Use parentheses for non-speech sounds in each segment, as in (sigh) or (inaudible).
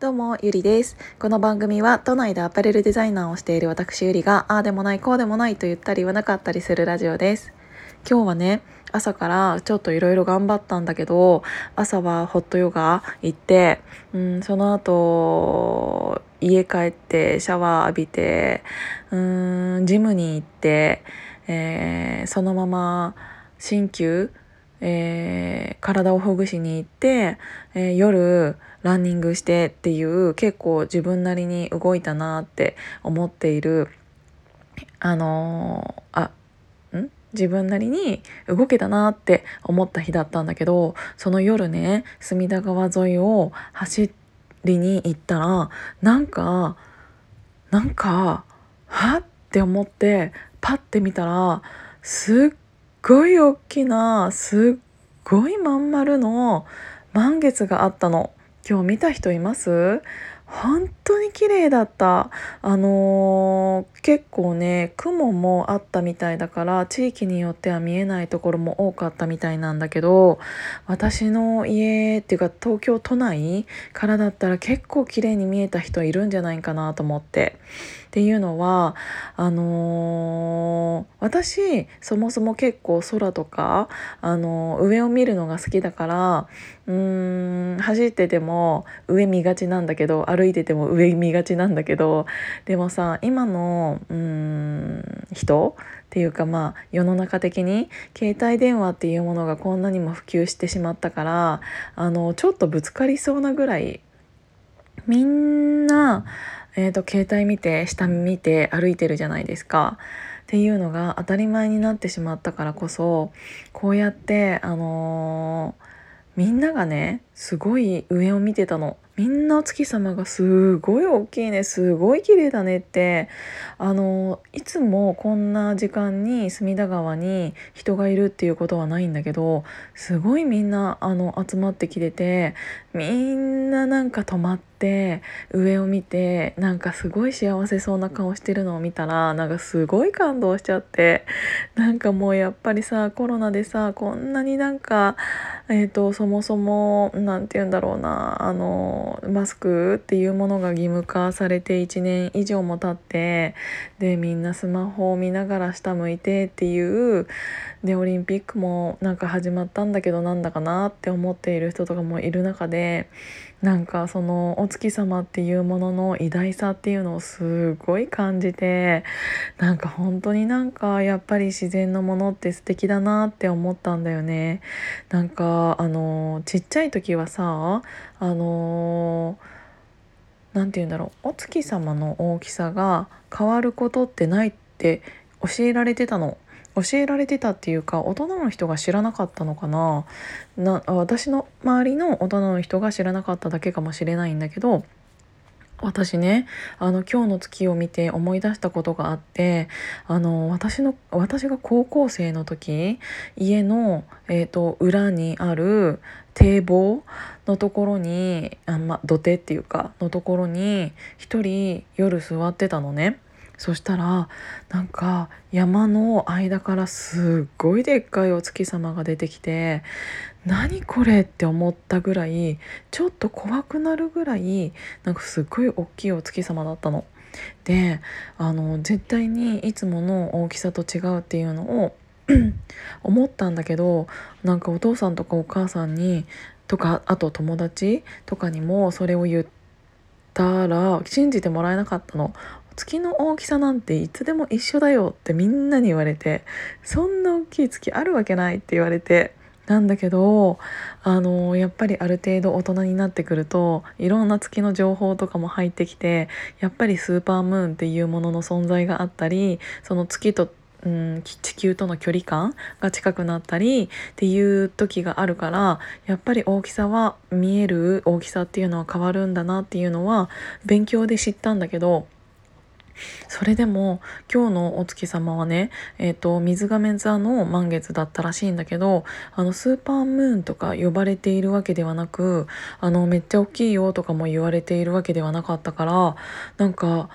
どうも、ゆりです。この番組は都内でアパレルデザイナーをしている私ゆりが、ああでもない、こうでもないと言ったり言わなかったりするラジオです。今日はね、朝からちょっといろいろ頑張ったんだけど、朝はホットヨガ行って、うん、その後、家帰ってシャワー浴びて、うん、ジムに行って、えー、そのまま鍼灸えー、体をほぐしに行って、えー、夜ランニングしてっていう結構自分なりに動いたなって思っているあのー、あん？自分なりに動けたなって思った日だったんだけどその夜ね隅田川沿いを走りに行ったらなんかなんかは？って思ってパッて見たらすっごい大きなすっごいまん丸の満月があったの。今日見た人います？本当に綺麗だった。あのー、結構ね雲もあったみたいだから地域によっては見えないところも多かったみたいなんだけど私の家っていうか東京都内からだったら結構綺麗に見えた人いるんじゃないかなと思って。っていうのはあのー、私そもそも結構空とか、あのー、上を見るのが好きだからうーん走ってても上見がちなんだけど歩いてても上見がちなんだけどでもさ今のうーん人っていうかまあ世の中的に携帯電話っていうものがこんなにも普及してしまったからあのちょっとぶつかりそうなぐらいみんなえーと、携帯見て下見て歩いてるじゃないですか。っていうのが当たり前になってしまったからこそこうやってあのー、みんながねすごい上を見てたの。みんなお月様がすごい大きいねすごい綺麗だねってあのいつもこんな時間に隅田川に人がいるっていうことはないんだけどすごいみんなあの集まってきててみんななんか止まって上を見てなんかすごい幸せそうな顔してるのを見たらなんかすごい感動しちゃってなんかもうやっぱりさコロナでさこんなになんかえーと、そもそも何て言うんだろうなあのマスクっていうものが義務化されて1年以上も経ってでみんなスマホを見ながら下向いてっていうでオリンピックもなんか始まったんだけどなんだかなって思っている人とかもいる中でなんかそのお月様っていうものの偉大さっていうのをすごい感じてなんか本当になんかやっぱり自然のものって素敵だなって思ったんだよね。なんかあのちっちゃい時はさあの何て言うんだろうお月様の大きさが変わることってないって教えられてたの。教えられてたっていうか大人の人が知らなかったのかなな私の周りの大人の人が知らなかっただけかもしれないんだけど私ねあの今日の月を見て思い出したことがあってあの私の私が高校生の時家の、えーと、裏にある堤防のところにあ、ま、土手っていうかのところに一人夜座ってたのね。そしたらなんか山の間からすっごいでっかいお月様が出てきて何これって思ったぐらいちょっと怖くなるぐらいなんかすっごい大きいお月様だったの。であの絶対にいつもの大きさと違うっていうのを (clears throat) 思ったんだけどなんかお父さんとかお母さんにとかあと友達とかにもそれを言ったら信じてもらえなかったの月の大きさなんていつでも一緒だよってみんなに言われてそんな大きい月あるわけないって言われてなんだけどあのやっぱりある程度大人になってくるといろんな月の情報とかも入ってきてやっぱりスーパームーンっていうものの存在があったりその月とうん、地球との距離感が近くなったりっていう時があるからやっぱり大きさは見える大きさっていうのは変わるんだなっていうのは勉強で知ったんだけどそれでも今日のお月様はね、えーと、水亀座の満月だったらしいんだけどあのスーパームーンとか呼ばれているわけではなくあのめっちゃ大きいよとかも言われているわけではなかったからなんか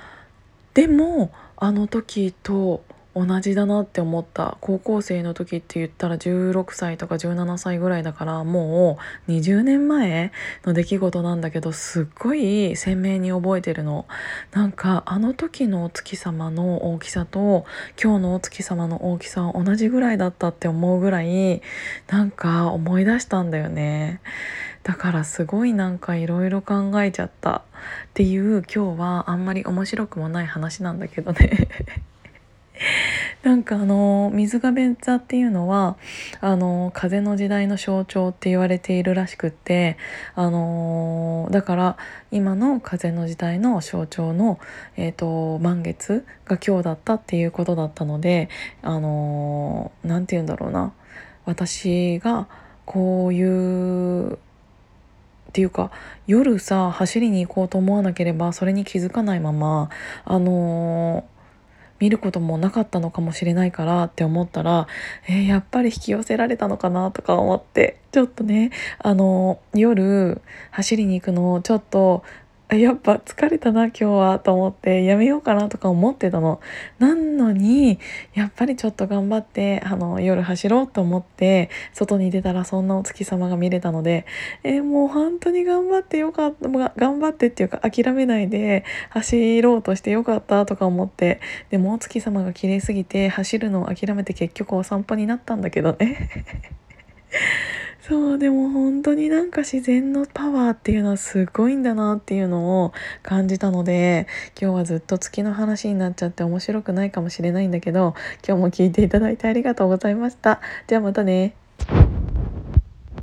でもあの時と同じだなって思った。高校生の時って言ったら16歳とか17歳ぐらいだからもう20年前の出来事なんだけどすっごい鮮明に覚えてるの。なんかあの時のお月様の大きさと今日のお月様の大きさは同じぐらいだったって思うぐらいなんか思い出したんだよね。だからすごいなんかいろいろ考えちゃったっていう今日はあんまり面白くもない話なんだけどね。(laughs) なんかあの水亀座っていうのはあの風の時代の象徴って言われているらしくってあのだから今の風の時代の象徴の、えーと、満月が今日だったっていうことだったのであの何て言うんだろうな。私がこういうっていうか夜さ走りに行こうと思わなければそれに気づかないままあの見ることもなかったのかもしれないからって思ったら、えー、やっぱり引き寄せられたのかなとか思ってちょっとねあの夜走りに行くのをちょっとやっぱ疲れたな今日はと思ってやめようかなとか思ってたの。なのにやっぱりちょっと頑張ってあの夜走ろうと思って外に出たらそんなお月様が見れたのでえー、もう本当に頑張ってよかった頑張ってっていうか諦めないで走ろうとしてよかったとか思ってでもお月様が綺麗すぎて走るのを諦めて結局お散歩になったんだけどね。そうでも本当になんか自然のパワーっていうのはすごいんだなっていうのを感じたので今日はずっと月の話になっちゃって面白くないかもしれないんだけど今日も聞いていただいてありがとうございました。じゃあまたね。